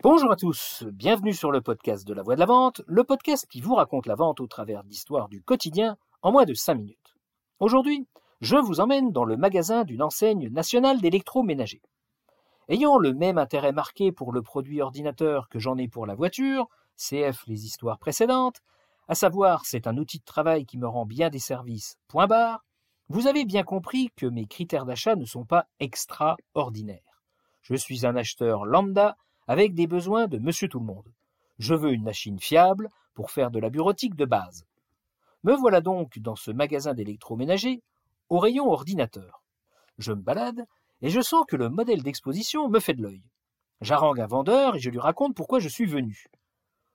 Bonjour à tous, bienvenue sur le podcast de la voix de la vente, le podcast qui vous raconte la vente au travers d'histoires du quotidien en moins de 5 minutes. Aujourd'hui, je vous emmène dans le magasin d'une enseigne nationale d'électroménager. Ayant le même intérêt marqué pour le produit ordinateur que j'en ai pour la voiture, CF les histoires précédentes, à savoir c'est un outil de travail qui me rend bien des services, point barre, vous avez bien compris que mes critères d'achat ne sont pas extraordinaires. Je suis un acheteur lambda avec des besoins de monsieur tout le monde. Je veux une machine fiable pour faire de la bureautique de base. Me voilà donc dans ce magasin d'électroménager, au rayon ordinateur. Je me balade et je sens que le modèle d'exposition me fait de l'œil. J'arrange un vendeur et je lui raconte pourquoi je suis venu.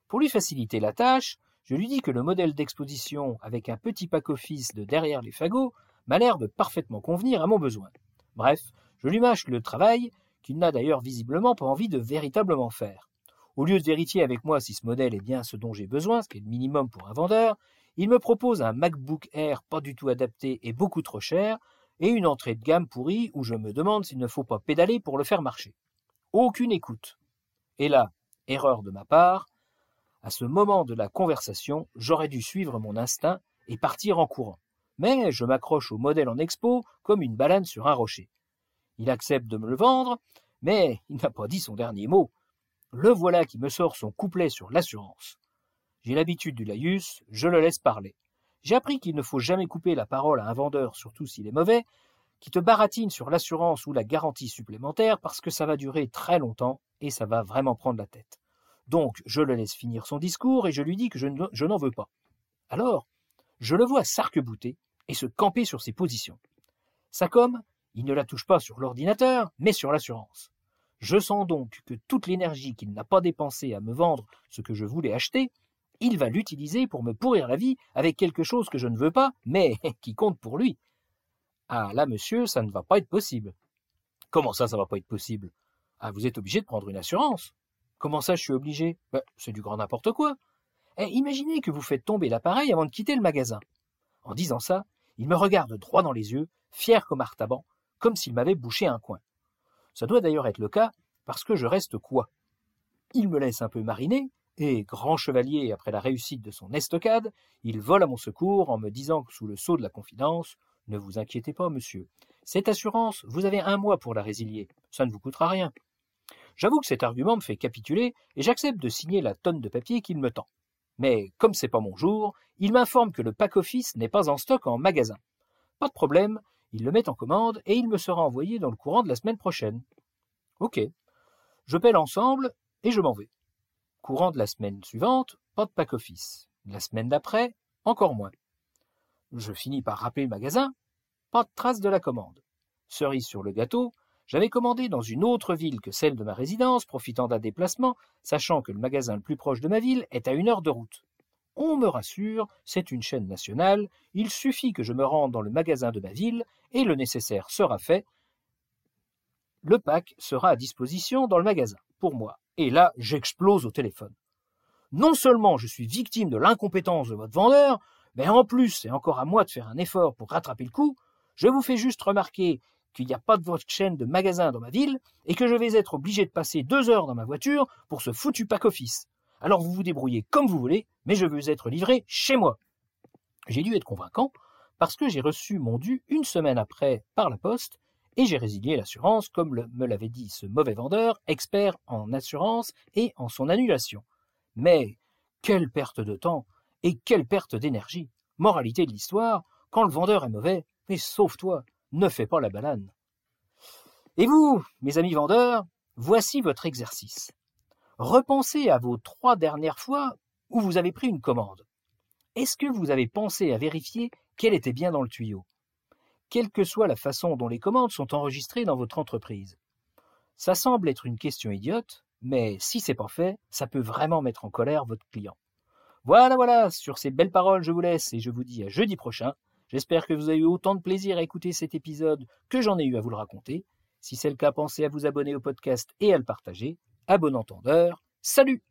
Pour lui faciliter la tâche, je lui dis que le modèle d'exposition avec un petit pack office de derrière les fagots m'a l'air de parfaitement convenir à mon besoin. Bref, je lui mâche le travail qu'il n'a d'ailleurs visiblement pas envie de véritablement faire. Au lieu de vérifier avec moi si ce modèle est bien ce dont j'ai besoin, ce qui est le minimum pour un vendeur, il me propose un MacBook Air pas du tout adapté et beaucoup trop cher, et une entrée de gamme pourrie où je me demande s'il ne faut pas pédaler pour le faire marcher. Aucune écoute. Et là, erreur de ma part, à ce moment de la conversation, j'aurais dû suivre mon instinct et partir en courant. Mais je m'accroche au modèle en expo comme une balane sur un rocher. Il accepte de me le vendre, mais il n'a pas dit son dernier mot. Le voilà qui me sort son couplet sur l'assurance. J'ai l'habitude du laïus, je le laisse parler. J'ai appris qu'il ne faut jamais couper la parole à un vendeur, surtout s'il est mauvais, qui te baratine sur l'assurance ou la garantie supplémentaire parce que ça va durer très longtemps et ça va vraiment prendre la tête. Donc, je le laisse finir son discours et je lui dis que je, n'en veux pas. Alors, je le vois s'arc-bouter et se camper sur ses positions. Sa com, il ne la touche pas sur l'ordinateur, mais sur l'assurance. Je sens donc que toute l'énergie qu'il n'a pas dépensée à me vendre ce que je voulais acheter, il va l'utiliser pour me pourrir la vie avec quelque chose que je ne veux pas, mais qui compte pour lui. Ah là, monsieur, ça ne va pas être possible. Comment ça, ça va pas être possible? Ah, vous êtes obligé de prendre une assurance. Comment ça, je suis obligé? Ben, C'est du grand n'importe quoi. Eh, imaginez que vous faites tomber l'appareil avant de quitter le magasin. En disant ça, il me regarde droit dans les yeux, fier comme Artaban, comme s'il m'avait bouché un coin. Ça doit d'ailleurs être le cas, parce que je reste quoi Il me laisse un peu mariner, et, grand chevalier après la réussite de son estocade, il vole à mon secours en me disant sous le sceau de la confidence Ne vous inquiétez pas, monsieur. Cette assurance, vous avez un mois pour la résilier. Ça ne vous coûtera rien. J'avoue que cet argument me fait capituler et j'accepte de signer la tonne de papier qu'il me tend. Mais comme c'est pas mon jour, il m'informe que le pack office n'est pas en stock en magasin. Pas de problème, il le met en commande et il me sera envoyé dans le courant de la semaine prochaine. Ok. Je paie l'ensemble et je m'en vais. Courant de la semaine suivante, pas de pack office. La semaine d'après, encore moins. Je finis par rappeler le magasin, pas de trace de la commande. Cerise sur le gâteau, j'avais commandé dans une autre ville que celle de ma résidence, profitant d'un déplacement, sachant que le magasin le plus proche de ma ville est à une heure de route. On me rassure, c'est une chaîne nationale, il suffit que je me rende dans le magasin de ma ville et le nécessaire sera fait. Le pack sera à disposition dans le magasin, pour moi. Et là, j'explose au téléphone. Non seulement je suis victime de l'incompétence de votre vendeur, mais en plus, c'est encore à moi de faire un effort pour rattraper le coup. Je vous fais juste remarquer qu'il n'y a pas de votre chaîne de magasin dans ma ville et que je vais être obligé de passer deux heures dans ma voiture pour ce foutu pack office. Alors vous vous débrouillez comme vous voulez, mais je veux être livré chez moi. J'ai dû être convaincant parce que j'ai reçu mon dû une semaine après par la poste et j'ai résilié l'assurance comme me l'avait dit ce mauvais vendeur, expert en assurance et en son annulation. Mais quelle perte de temps et quelle perte d'énergie. Moralité de l'histoire, quand le vendeur est mauvais, mais sauve-toi, ne fais pas la balane. Et vous, mes amis vendeurs, voici votre exercice repensez à vos trois dernières fois où vous avez pris une commande. Est-ce que vous avez pensé à vérifier qu'elle était bien dans le tuyau? Quelle que soit la façon dont les commandes sont enregistrées dans votre entreprise. Ça semble être une question idiote, mais si c'est pas fait, ça peut vraiment mettre en colère votre client. Voilà, voilà, sur ces belles paroles, je vous laisse et je vous dis à jeudi prochain. J'espère que vous avez eu autant de plaisir à écouter cet épisode que j'en ai eu à vous le raconter. Si c'est le cas, pensez à vous abonner au podcast et à le partager à bon entendeur, salut